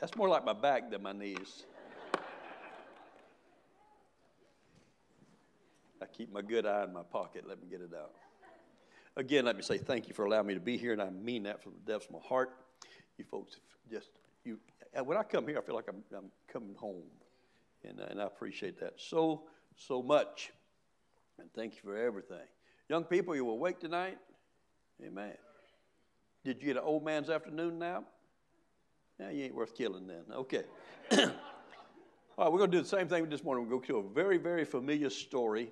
That's more like my back than my knees. I keep my good eye in my pocket. Let me get it out. Again, let me say thank you for allowing me to be here, and I mean that from the depths of my heart. You folks just, you, when I come here, I feel like I'm, I'm coming home, and, uh, and I appreciate that so, so much. And thank you for everything. Young people, you awake tonight? Amen. Did you get an old man's afternoon nap? Yeah, you ain't worth killing then. Okay. All right, we're going to do the same thing this morning. We're going to go to a very, very familiar story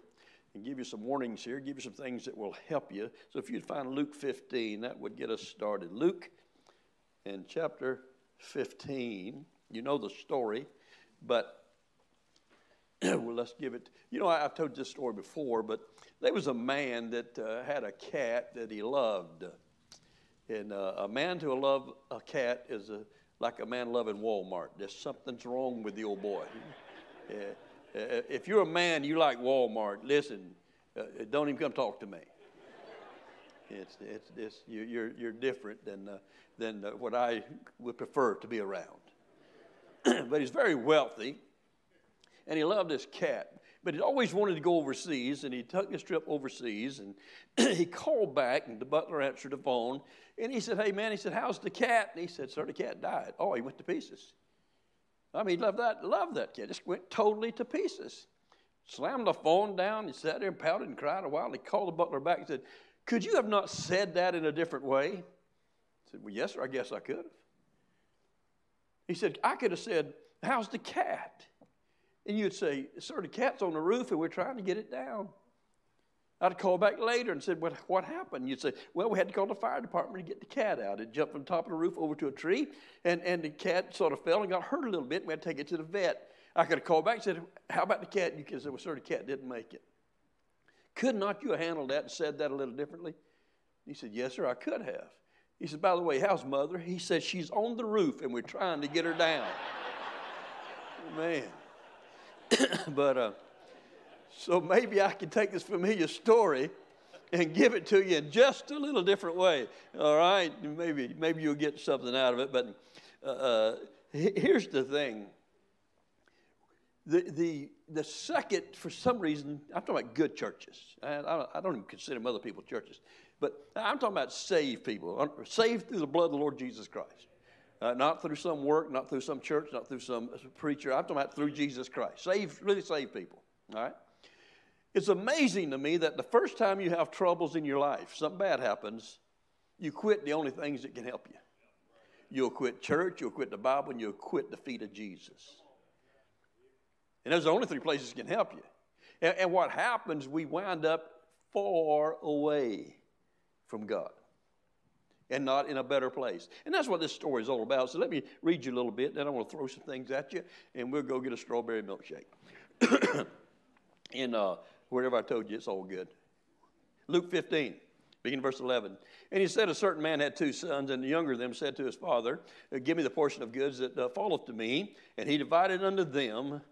and give you some warnings here, give you some things that will help you. So if you'd find Luke 15, that would get us started. Luke in chapter 15, you know the story, but well, let's give it. You know, I, have told this story before, but there was a man that uh, had a cat that he loved. And uh, a man to love a cat is a, like a man loving Walmart. There's something's wrong with the old boy. yeah. Uh, if you're a man, you like Walmart, listen, uh, don't even come talk to me. It's, it's, it's, you, you're, you're different than, uh, than uh, what I would prefer to be around. but he's very wealthy, and he loved his cat. But he always wanted to go overseas, and he took his trip overseas, and he called back, and the butler answered the phone, and he said, hey, man, he said, how's the cat? And he said, sir, the cat died. Oh, he went to pieces. I mean, he loved that, loved that cat. Just went totally to pieces. Slammed the phone down. He sat there and pouted and cried a while. And he called the butler back and said, Could you have not said that in a different way? I said, Well, yes, sir, I guess I could have. He said, I could have said, How's the cat? And you'd say, Sir, the cat's on the roof and we're trying to get it down. I'd call back later and said, what, what happened? You'd say, well, we had to call the fire department to get the cat out. It jumped from the top of the roof over to a tree, and, and the cat sort of fell and got hurt a little bit. And we had to take it to the vet. I could have called back and said, how about the cat? And you could say, well, sir, the cat didn't make it. Could not you have handled that and said that a little differently? He said, yes, sir, I could have. He said, by the way, how's mother? He said, she's on the roof, and we're trying to get her down. Man. but... Uh, so maybe I can take this familiar story and give it to you in just a little different way. All right? Maybe, maybe you'll get something out of it. But uh, uh here's the thing. The, the, the second, for some reason, I'm talking about good churches. I, I, don't, even consider them other people's churches. But I'm talking about saved people, saved through the blood of the Lord Jesus Christ. Uh, not through some work, not through some church, not through some preacher. I'm talking about through Jesus Christ. Save, really save people. All right? It's amazing to me that the first time you have troubles in your life, something bad happens, you quit the only things that can help you. You'll quit church, you'll quit the Bible, and you'll quit the feet of Jesus. And those are the only three places that can help you. And, and what happens, we wind up far away from God and not in a better place. And that's what this story is all about. So let me read you a little bit, then I want to throw some things at you, and we'll go get a strawberry milkshake. in uh, Wherever I told you, it's all good. Luke 15, beginning verse 11. And he said, A certain man had two sons, and the younger of them said to his father, Give me the portion of goods that uh, falleth to me. And he divided unto them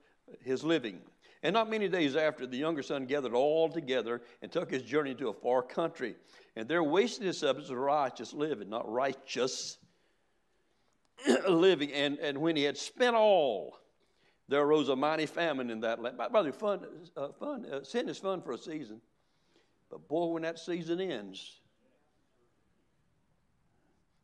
his living. And not many days after, the younger son gathered all together and took his journey to a far country. And there wasted his substance of righteous living, not righteous living. And, and when he had spent all, there arose a mighty famine in that land. By, the way, fun, uh, fun, uh, sin is fun for a season. But boy, when that season ends,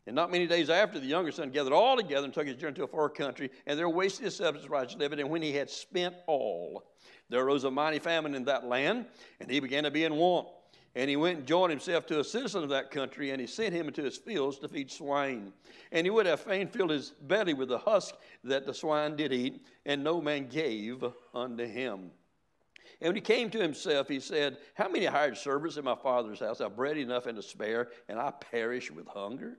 and not many days after, the younger son gathered all together and took his journey to a far country, and there wasted his substance righteous living. And when he had spent all, there arose a mighty famine in that land, and he began to be in want. And he went and joined himself to a citizen of that country, and he sent him into his fields to feed swine. And he would have fain filled his belly with the husk that the swine did eat, and no man gave unto him. And when he came to himself, he said, How many hired servants in my father's house have bread enough and to spare, and I perish with hunger?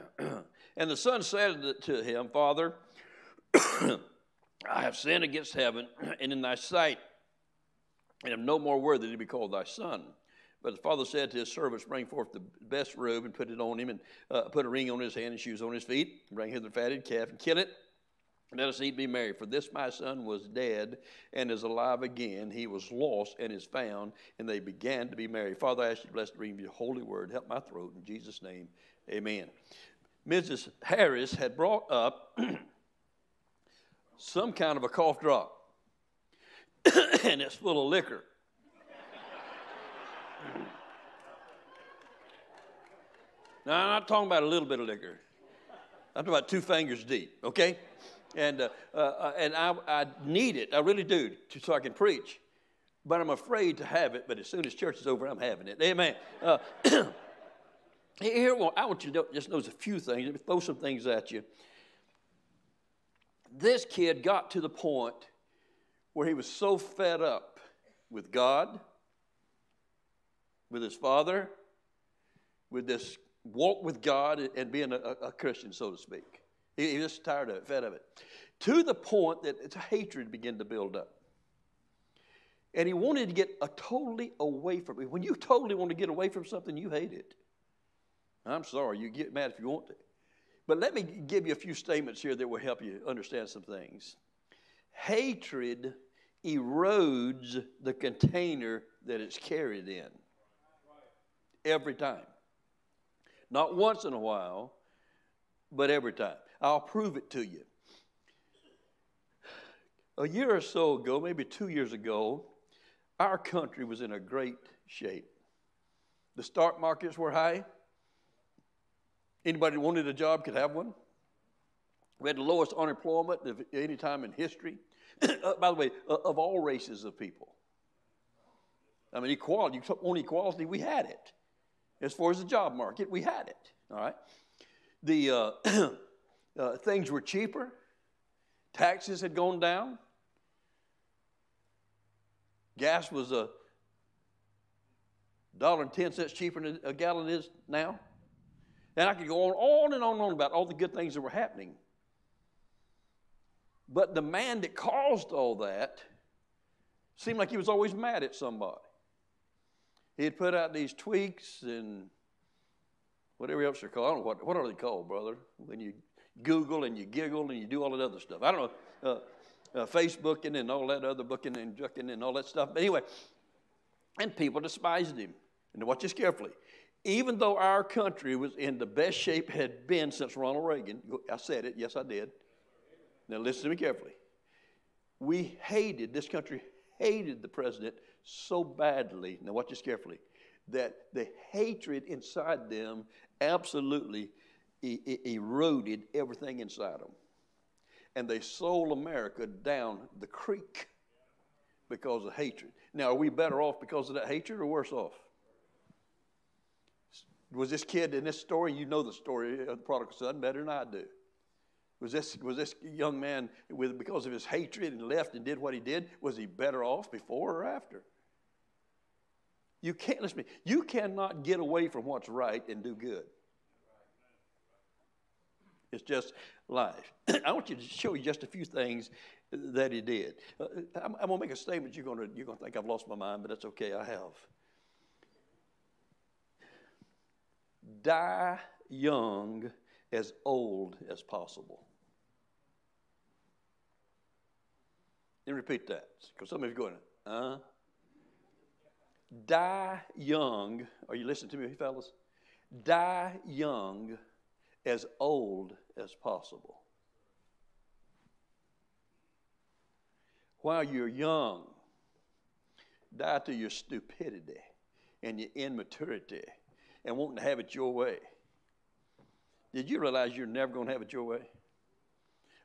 And the son said to him, Father, I have sinned against heaven and in thy sight, and am no more worthy to be called thy son. But the father said to his servants, Bring forth the best robe and put it on him, and uh, put a ring on his hand and shoes on his feet. Bring hither the fatted calf and kill it. And Let us eat and be merry. For this my son was dead and is alive again. He was lost and is found. And they began to be merry. Father, I ask you to bless the reading of your holy word. Help my throat. In Jesus' name, amen. Mrs. Harris had brought up some kind of a cough drop, and it's full of liquor. now, I'm not talking about a little bit of liquor. I'm talking about two fingers deep, okay? And, uh, uh, uh, and I, I need it, I really do, to, so I can preach. But I'm afraid to have it, but as soon as church is over, I'm having it. Amen. Uh, here, I want you to just notice a few things, Let me throw some things at you. This kid got to the point where he was so fed up with God, with his father, with this walk with God and being a, a Christian, so to speak. He, he was just tired of it, fed of it. To the point that its hatred began to build up. And he wanted to get a totally away from it. When you totally want to get away from something, you hate it. I'm sorry, you get mad if you want to. But let me give you a few statements here that will help you understand some things. Hatred erodes the container that it's carried in every time. Not once in a while, but every time. I'll prove it to you. A year or so ago, maybe two years ago, our country was in a great shape. The stock markets were high. Anybody wanted a job could have one. We had the lowest unemployment of any time in history. uh, by the way, uh, of all races of people. I mean, equality, want equality, we had it. As far as the job market, we had it. All right. The uh, uh, things were cheaper, taxes had gone down, gas was a dollar and ten cents cheaper than a gallon is now. And I could go on, on and on and on about all the good things that were happening. But the man that caused all that seemed like he was always mad at somebody. He had put out these tweaks and whatever else they're called. I don't know what, what are they called, brother? When you Google and you giggle and you do all that other stuff. I don't know, uh, uh, Facebooking and all that other booking and jucking and all that stuff. But anyway, and people despised him. And watch this carefully. Even though our country was in the best shape it had been since Ronald Reagan, I said it, yes, I did. Now listen to me carefully. We hated, this country hated the president so badly. Now watch this carefully that the hatred inside them absolutely e- eroded everything inside them. And they sold America down the creek because of hatred. Now, are we better off because of that hatred or worse off? Was this kid in this story? You know the story of the prodigal son better than I do. Was this, was this young man, with, because of his hatred and left and did what he did, was he better off before or after? You can't, listen to me, you cannot get away from what's right and do good. It's just life. I want you to show you just a few things that he did. Uh, I'm, I'm, going to make a statement. You're going to you're to think I've lost my mind, but that's okay. I have. Die young, as old as possible. Let me repeat that because some of you are going, uh. Die young. Are you listening to me, fellas? Die young as old as possible. While you're young, die to your stupidity and your immaturity and wanting to have it your way. Did you realize you're never going to have it your way?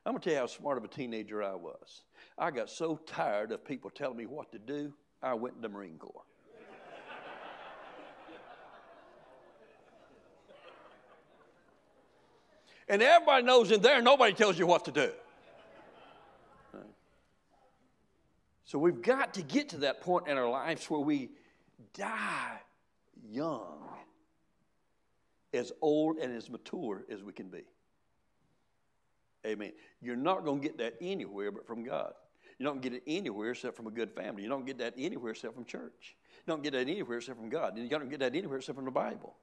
I'm going to tell you how smart of a teenager I was. I got so tired of people telling me what to do, I went to the Marine Corps. And everybody knows in there, nobody tells you what to do. So we've got to get to that point in our lives where we die young, as old and as mature as we can be. Amen. You're not going to get that anywhere but from God. You don't get it anywhere except from a good family. You don't get that anywhere except from church. You don't get that anywhere except from God. You don't get that anywhere except from the Bible.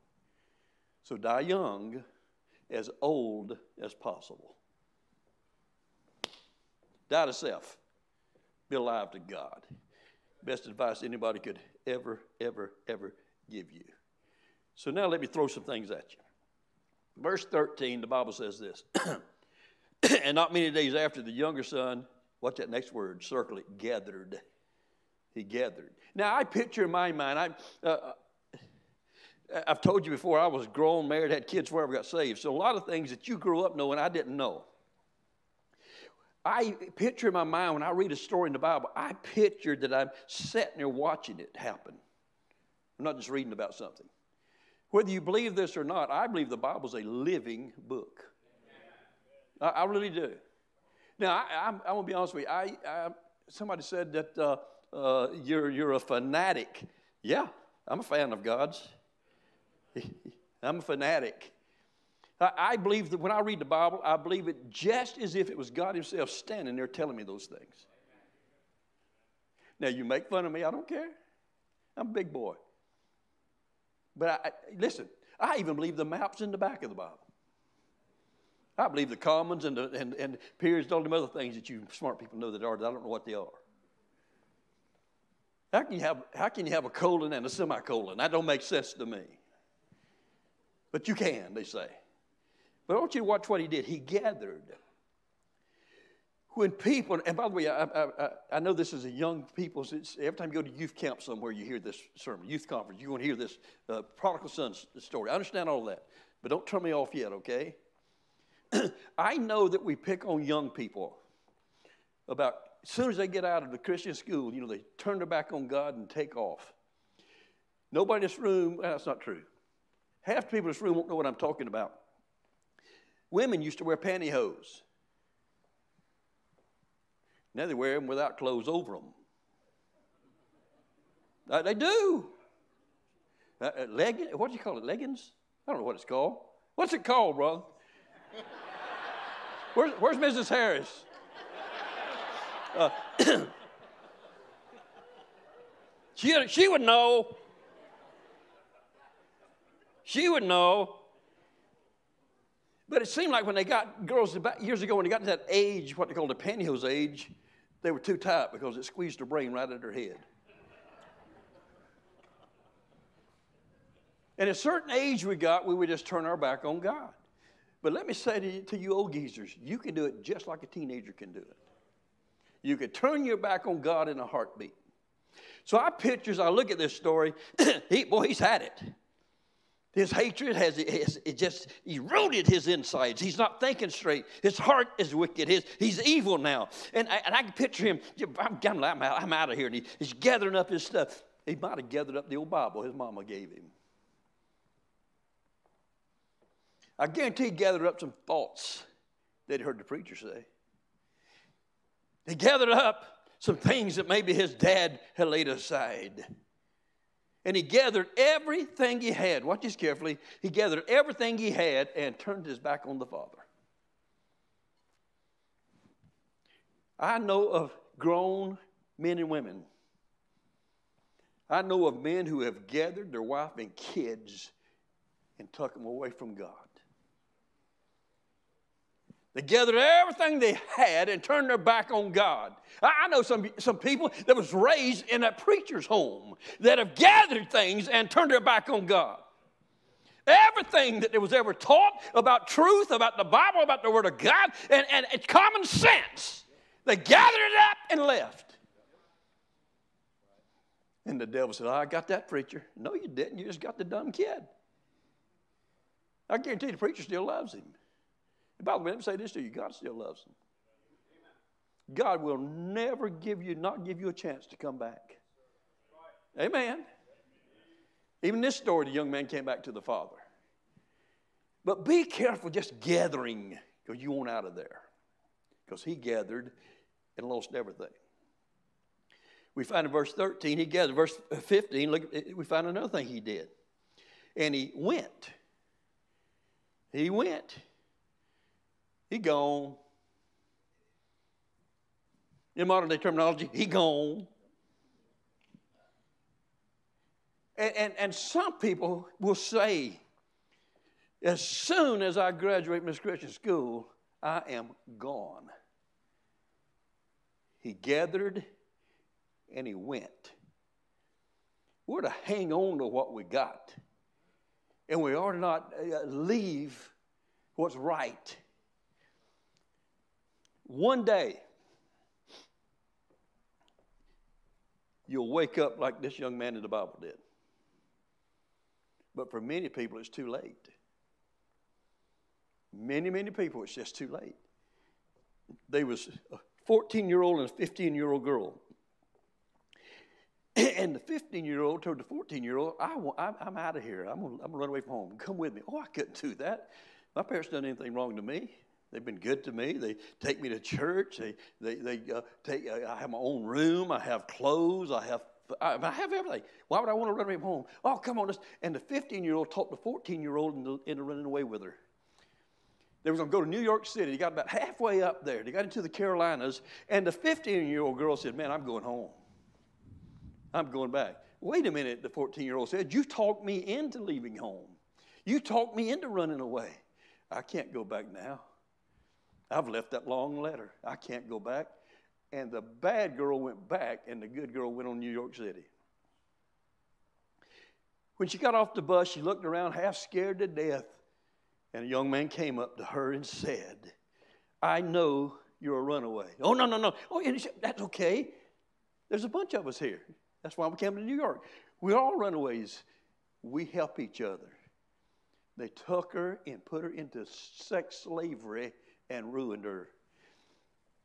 So die young, as old as possible. Die to self. Be alive to God. Best advice anybody could ever, ever, ever give you. So now let me throw some things at you. Verse 13, the Bible says this. and not many days after, the younger son, what's that next word? Circle it, gathered. He gathered. Now, I picture in my mind, I, uh, I've told you before, I was grown, married, had kids before I got saved. So a lot of things that you grew up knowing, I didn't know. I picture in my mind when I read a story in the Bible, I picture that I'm sitting there watching it happen. I'm not just reading about something. Whether you believe this or not, I believe the Bible is a living book. I, I really do. Now, I, am going to be honest with you. I, I somebody said that uh, uh, you're, you're a fanatic. Yeah, I'm a fan of God's. I'm a fanatic. I believe that when I read the Bible, I believe it just as if it was God Himself standing there telling me those things. Now, you make fun of me, I don't care. I'm a big boy. But I, listen, I even believe the maps in the back of the Bible. I believe the commons and, the, and, and periods and all them other things that you smart people know that are, that I don't know what they are. How can you have, how can you have a colon and a semicolon? That don't make sense to me. But you can, they say. But I want you to watch what he did. He gathered. When people, and by the way, I, I, I know this is a young people, every time you go to youth camp somewhere, you hear this sermon, youth conference, you're going to hear this uh, prodigal son story. I understand all that, but don't turn me off yet, okay? I know that we pick on young people about as soon as they get out of the Christian school, you know, they turn their back on God and take off. Nobody in this room, well, that's not true. Half the people in this room won't know what I'm talking about. Women used to wear pantyhose. Now they wear them without clothes over them. Uh, they do. Uh, uh, what do you call it? Leggings? I don't know what it's called. What's it called, brother? Where's, where's Mrs. Harris? Uh, she, she would know. She would know. But it seemed like when they got girls about years ago, when they got to that age, what they call the pantyhose age, they were too tight because it squeezed her brain right at her head. At a certain age we got, we would just turn our back on God. But let me say to you, to you old geezers, you can do it just like a teenager can do it. You could turn your back on God in a heartbeat. So I pictures, I look at this story, he, boy, he's had it. His hatred has, has it just eroded his insides. He's not thinking straight. His heart is wicked. His, he's evil now. And I, and I can picture him, I'm, I'm, out, I'm out of here. And he, he's gathering up his stuff. He might have gathered up the old Bible his mama gave him. I guarantee he gathered up some thoughts that he heard the preacher say. He gathered up some things that maybe his dad had laid aside. And he gathered everything he had. Watch this carefully. He gathered everything he had and turned his back on the Father. I know of grown men and women. I know of men who have gathered their wife and kids and took them away from God. They gathered everything they had and turned their back on God. I know some, some people that was raised in a preacher's home that have gathered things and turned their back on God. Everything that there was ever taught about truth, about the Bible, about the Word of God, and, and it's common sense. They gathered it up and left. And the devil said, oh, I got that preacher. No, you didn't. You just got the dumb kid. I guarantee the preacher still loves him. By the way, let me say this to you God still loves them. God will never give you, not give you a chance to come back. Amen. Even this story, the young man came back to the father. But be careful just gathering because you want out of there. Because he gathered and lost everything. We find in verse 13, he gathered. Verse 15, look, we find another thing he did. And he went. He went. He gone. In modern day terminology, he gone. And, and, and some people will say, as soon as I graduate Miss Christian School, I am gone. He gathered and he went. We're to hang on to what we got. And we are not uh, leave what's right. One day, you'll wake up like this young man in the Bible did. But for many people, it's too late. Many, many people, it's just too late. There was a 14 year old and a 15 year old girl. And the 15 year old told the 14 year old, I am out of here. I'm going to run away from home. Come with me. Oh, I couldn't do that. My parents done anything wrong to me. They've been good to me. They take me to church. They, they, they uh, take, uh, I have my own room. I have clothes. I have, I, I, have everything. Why would I want to run away from home? Oh, come on. And the 15 year old talked the 14 year old into, into running away with her. They were going to go to New York City. They got about halfway up there. They got into the Carolinas, and the 15 year old girl said, Man, I'm going home. I'm going back. Wait a minute, the 14 year old said, You talked me into leaving home. You talked me into running away. I can't go back now. I've left that long letter. I can't go back. And the bad girl went back, and the good girl went on to New York City. When she got off the bus, she looked around half scared to death. And a young man came up to her and said, I know you're a runaway. Oh, no, no, no. Oh, that's okay. There's a bunch of us here. That's why we came to New York. We're all runaways. We help each other. They took her and put her into sex slavery and ruined her.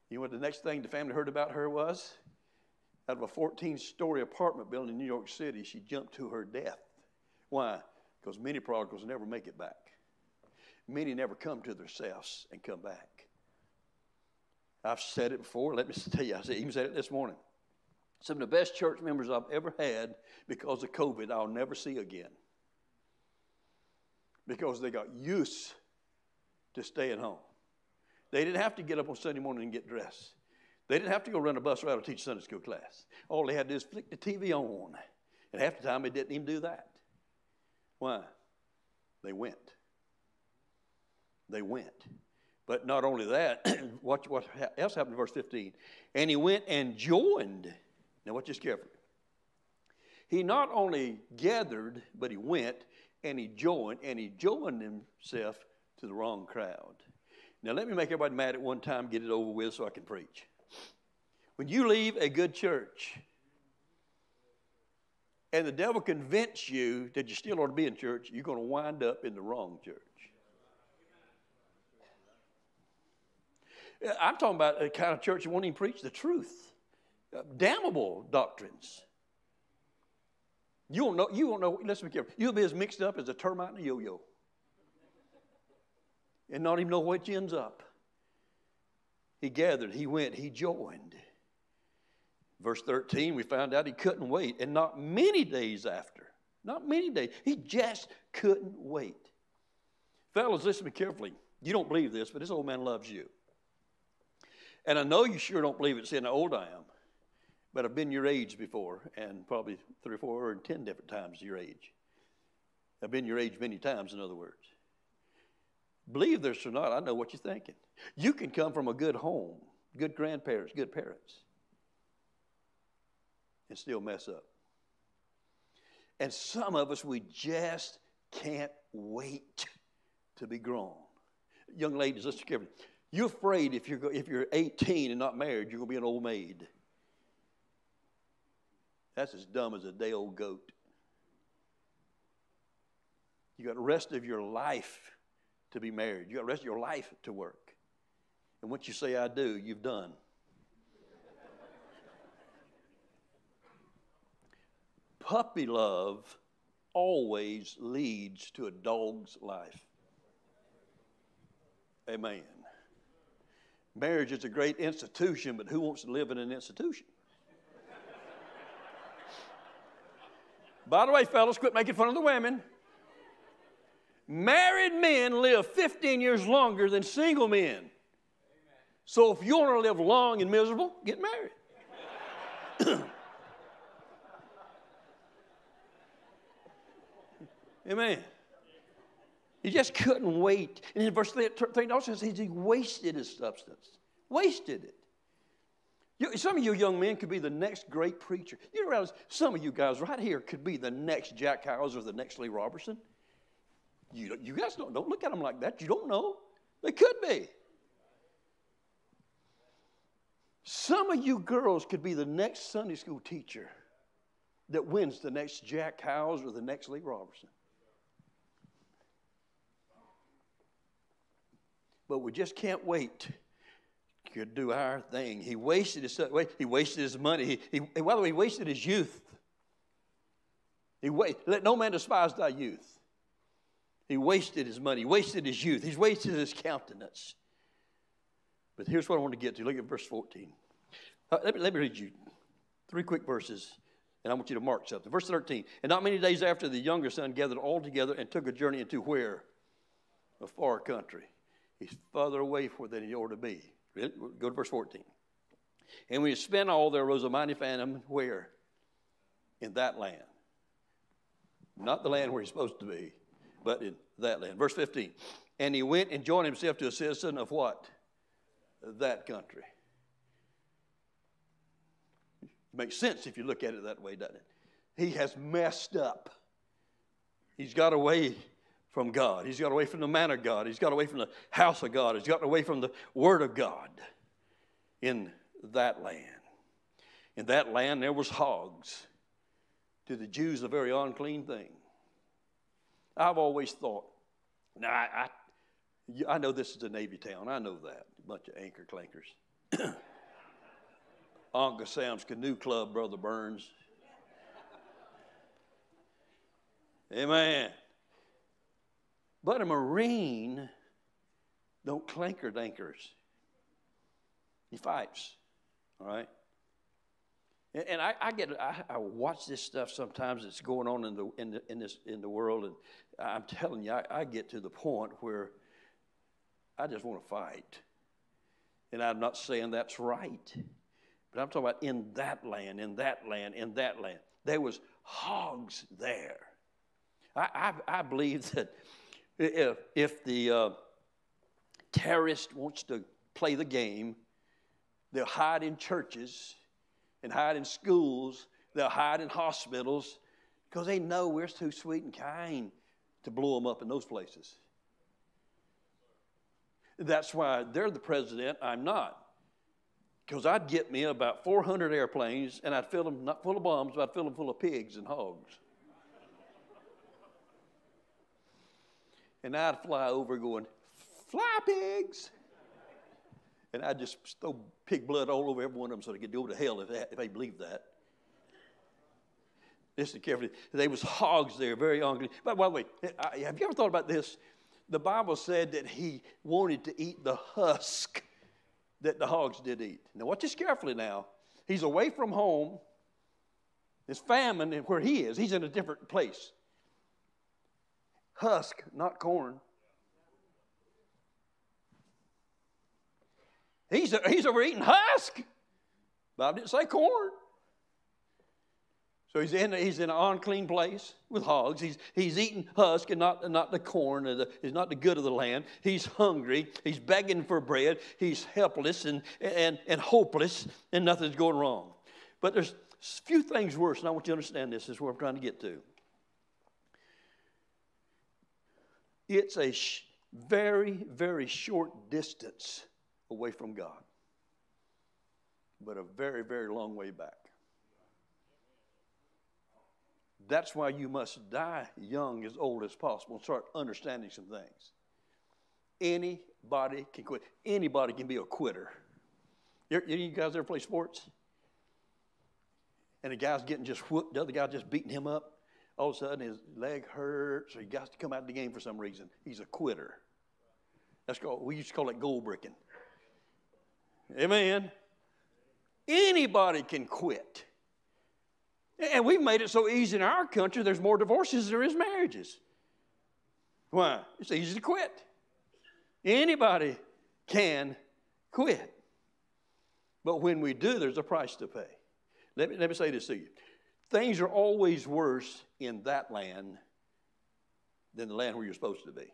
You know what the next thing the family heard about her was? Out of a 14 story apartment building in New York City, she jumped to her death. Why? Because many prodigals never make it back. Many never come to themselves and come back. I've said it before. Let me tell you, I even said it this morning. Some of the best church members I've ever had because of COVID, I'll never see again. Because they got used to staying home. They didn't have to get up on Sunday morning and get dressed. They didn't have to go run a bus route or teach Sunday school class. All they had to do is flick the TV on. And half the time they didn't even do that. Why? They went. They went. But not only that, watch what else happened in verse 15. And he went and joined. Now watch this carefully. He not only gathered, but he went and he joined, and he joined himself to the wrong crowd. Now, let me make everybody mad at one time, get it over with so I can preach. When you leave a good church and the devil convince you that you still ought to be in church, you're going to wind up in the wrong church. I'm talking about a kind of church that won't even preach the truth, uh, damnable doctrines. You won't know, you won't know, let's be careful. You'll be as mixed up as a termite and a yo yo and not even know which ends up. He gathered, he went, he joined. Verse 13, we found out he couldn't wait, and not many days after, not many days, he just couldn't wait. Fellas, listen to me carefully. You don't believe this, but this old man loves you. And I know you sure don't believe it's in how old I am, but I've been your age before, and probably three or four or ten different times your age. I've been your age many times, in other words. Believe this or not, I know what you're thinking. You can come from a good home, good grandparents, good parents, and still mess up. And some of us, we just can't wait to be grown. Young ladies, let's careful. You're afraid if you're, if you're 18 and not married, you're going to be an old maid. That's as dumb as a day old goat. You got the rest of your life to be married. You got the rest of your life to work. And once you say, I do, you've done. Puppy love always leads to a dog's life. Amen. Marriage is a great institution, but who wants to live in an institution? By the way, fellas, quit making fun of the women. Married men live 15 years longer than single men. So if you want to live long and miserable, get married. Amen. He just couldn't wait. And in verse 13 also says he wasted his substance. Wasted it. You, some of you young men could be the next great preacher. You realize some of you guys right here could be the next Jack Hyles or the next Lee Roberson? You, you guys don't, don't look at them like that. You don't know. They could be. Some of you girls could be the next Sunday school teacher that wins the next Jack Hyles or the next Lee Roberson. But we just can't wait could do our thing. He wasted his he wasted his money. He, he, he wasted his youth. He wait, let no man despise thy youth. He wasted his money, he wasted his youth, he's wasted his countenance. But here's what I want to get to. Look at verse 14. Uh, let, me, let me read you three quick verses, and I want you to mark something. Verse 13. And not many days after, the younger son gathered all together and took a journey into where? A far country. He's farther away from than he ought to be. Go to verse 14. And when he spent all, there arose a mighty famine where? In that land. Not the land where he's supposed to be, but in that land. Verse 15. And he went and joined himself to a citizen of what? That country. It makes sense if you look at it that way, doesn't it? He has messed up. He's got away from God. He's got away from the man of God. He's got away from the house of God. He's gotten away from the word of God in that land. In that land, there was hogs. To the Jews, a very unclean thing. I've always thought, now I, I, I know this is a Navy town. I know that. A bunch of anchor clankers. Uncle Sam's Canoe Club, Brother Burns. Amen. But a Marine don't clanker dankers. He fights, all right? And, and I, I, get, I, I, watch this stuff sometimes that's going on in the, in the, in this, in the world, and I'm telling you, I, I get to the point where I just want to fight. And I'm not saying that's right, but I'm talking about in that land, in that land, in that land. There was hogs there. I, I, I believe that if, if the uh, terrorist wants to play the game, they'll hide in churches and hide in schools, they'll hide in hospitals because they know we're too sweet and kind to blow them up in those places. That's why they're the president, I'm not. Because I'd get me about 400 airplanes and I'd fill them not full of bombs, but I'd fill them full of pigs and hogs. And I'd fly over going, fly pigs. And I'd just throw pig blood all over every one of them so they could go to hell if, that, if they believed that. Listen carefully. There was hogs there, very ugly. But by the way, have you ever thought about this? The Bible said that he wanted to eat the husk that the hogs did eat. Now watch this carefully now. He's away from home. It's famine where he is. He's in a different place husk, not corn. He's, he's over eating husk. Bob didn't say corn. So he's in, he's in an unclean place with hogs. He's, he's eating husk and not, not the corn, or the, is not the good of the land. He's hungry. He's begging for bread. He's helpless and, and, and hopeless, and nothing's going wrong. But there's a few things worse, and I want you to understand this. This is where I'm trying to get to. It's a sh- very, very short distance away from God, but a very, very long way back. That's why you must die young, as old as possible, and start understanding some things. Anybody can quit. Anybody can be a quitter. You, you guys ever play sports? And the guy's getting just whooped, the other guy just beating him up all of a sudden his leg hurts or he got to come out of the game for some reason. He's a quitter. That's called, we used to call it goal bricking. Amen. Anybody can quit. And we've made it so easy in our country, there's more divorces than there is marriages. Why? It's easy to quit. Anybody can quit. But when we do, there's a price to pay. Let me, let me say this to you things are always worse in that land than the land where you're supposed to be.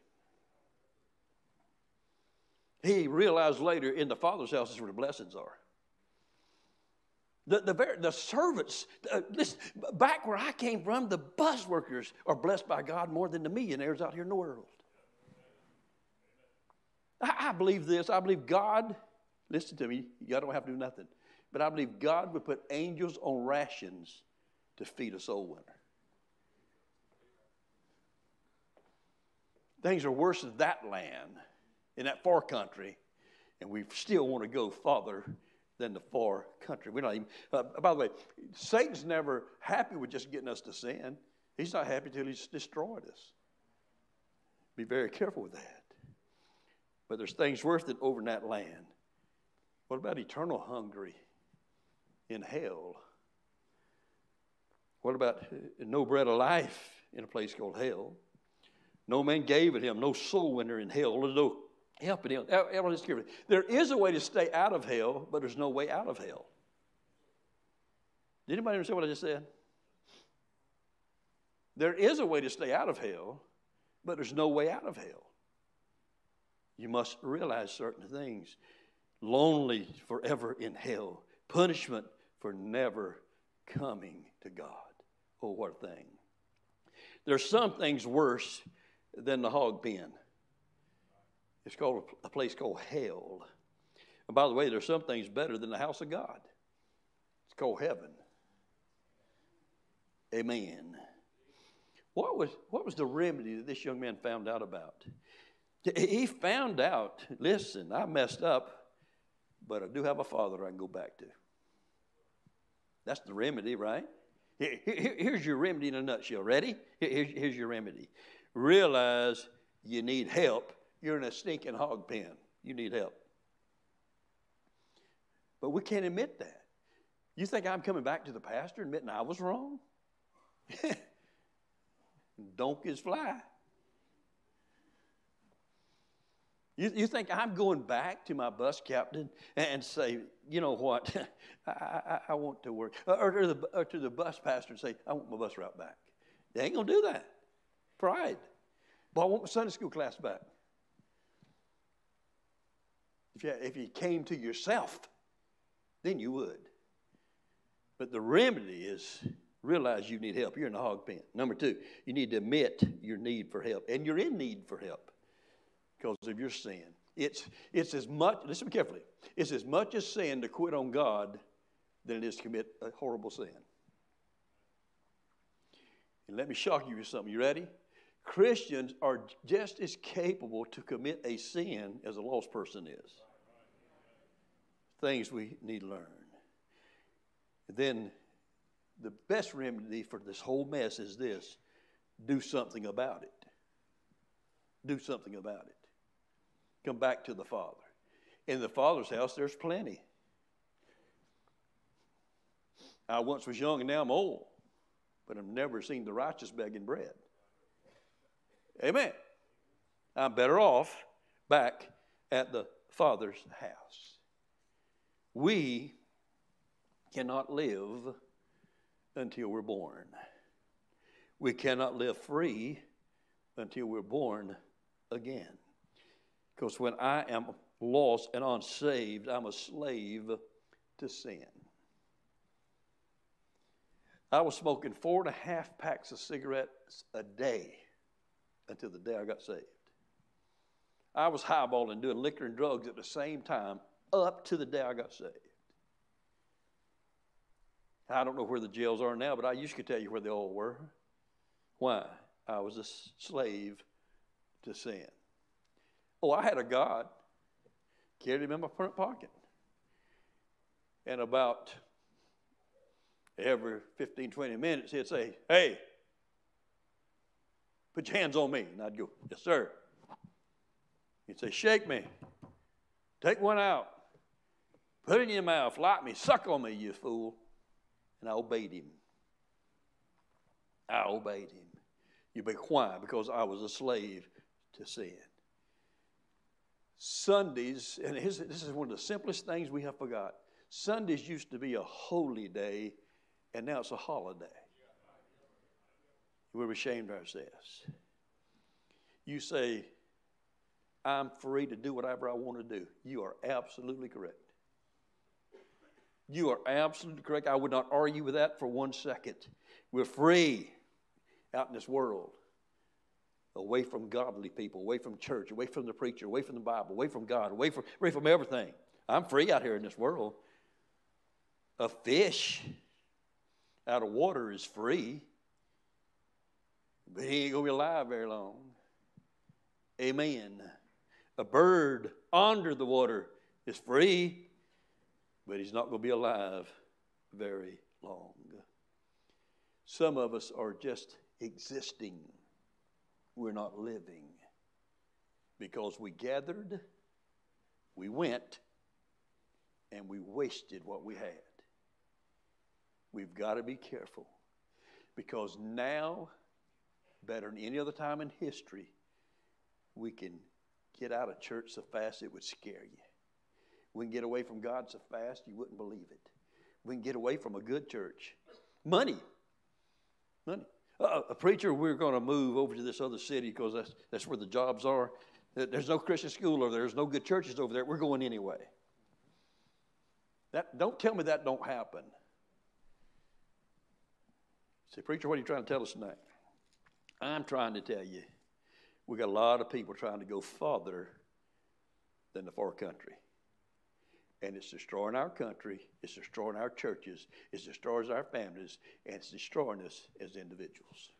He realized later in the Father's house is where the blessings are. The, the, the servants, uh, listen, back where I came from, the bus workers are blessed by God more than the millionaires out here in the world. I, I believe this. I believe God, listen to me, y'all don't have to do nothing. But I believe God would put angels on rations to feed a soul winner. Things are worse in that land, in that far country, and we still want to go farther than the far country. We're not even, uh, by the way, Satan's never happy with just getting us to sin. He's not happy till he's destroyed us. Be very careful with that. But there's things worth it over in that land. What about eternal hungry in hell? What about uh, no bread of life in a place called hell? No man gave it him, no soul winner in hell. No helping him. There is a way to stay out of hell, but there's no way out of hell. Did anybody understand what I just said? There is a way to stay out of hell, but there's no way out of hell. You must realize certain things. Lonely forever in hell, punishment for never coming to God. Oh, what a thing. There's some things worse than the hog pen. It's called a place called hell. And by the way, there's some things better than the house of God. It's called heaven. Amen. What was, what was the remedy that this young man found out about? He found out, listen, I messed up, but I do have a father I can go back to. That's the remedy, right? Here's your remedy in a nutshell. Ready? Here's your remedy. Realize you need help you're in a stinking hog pen. You need help. But we can't admit that. You think I'm coming back to the pastor admitting I was wrong? Donkeys fly. You, you think I'm going back to my bus captain and say, you know what, I, I, I, want to work, or to, the, or to the bus pastor and say, I want my bus route back. They ain't going to do that. Pride. But I want my Sunday school class back. If you, if you came to yourself, then you would. But the remedy is realize you need help. You're in the hog pen. Number two, you need to admit your need for help. And you're in need for help because of your sin. It's, it's as much, listen carefully, it's as much as sin to quit on God than it is to commit a horrible sin. And let me shock you with something. You ready? Christians are just as capable to commit a sin as a lost person is things we need to learn. then the best remedy for this whole mess is this do something about it. Do something about it. Come back to the Father. In the Father's house, there's plenty. I once was young and now I'm old, but I've never seen the righteous begging bread. Amen. I'm better off back at the Father's house. We cannot live until we're born. We cannot live free until we're born again. Because when I am lost and unsaved, I'm a slave to sin. I was smoking four and a half packs of cigarettes a day until the day I got saved. I was highballing, doing liquor and drugs at the same time up to the day I got saved. I don't know where the jails are now, but I used to tell you where they all were. Why? I was a slave to sin. Oh, I had a God. Carried him in my front pocket. And about every 15, 20 minutes, he'd say, Hey, put your hands on me. And I'd go, Yes, sir. He'd say, Shake me. Take one out. Put it in your mouth, like me, suck on me, you fool. And I obeyed him. I obeyed him. You be quiet Because I was a slave to sin. Sundays, and this is one of the simplest things we have forgot. Sundays used to be a holy day, and now it's a holiday. We're ashamed of ourselves. You say, I'm free to do whatever I want to do. You are absolutely correct. You are absolutely correct. I would not argue with that for one second. We're free out in this world, away from godly people, away from church, away from the preacher, away from the Bible, away from God, away from, away from everything. I'm free out here in this world. A fish out of water is free, but he ain't going to be alive very long. Amen. A bird under the water is free, but he's not going to be alive very long. Some of us are just existing, we're not living because we gathered, we went, and we wasted what we had. We've got to be careful because now, better than any other time in history, we can get out of church so fast it would scare you. We can get away from God so fast you wouldn't believe it. We can get away from a good church. Money. Money. Uh, a preacher, we're going to move over to this other city because that's, that's where the jobs are. There's no Christian school there. There's no good churches over there. We're going anyway. That, don't tell me that don't happen. Say, preacher, what are you trying to tell us tonight? I'm trying to tell you, we got a lot of people trying to go farther than the far country and it's destroying our country, it's destroying our churches, it's destroying our families, and it's destroying us as individuals.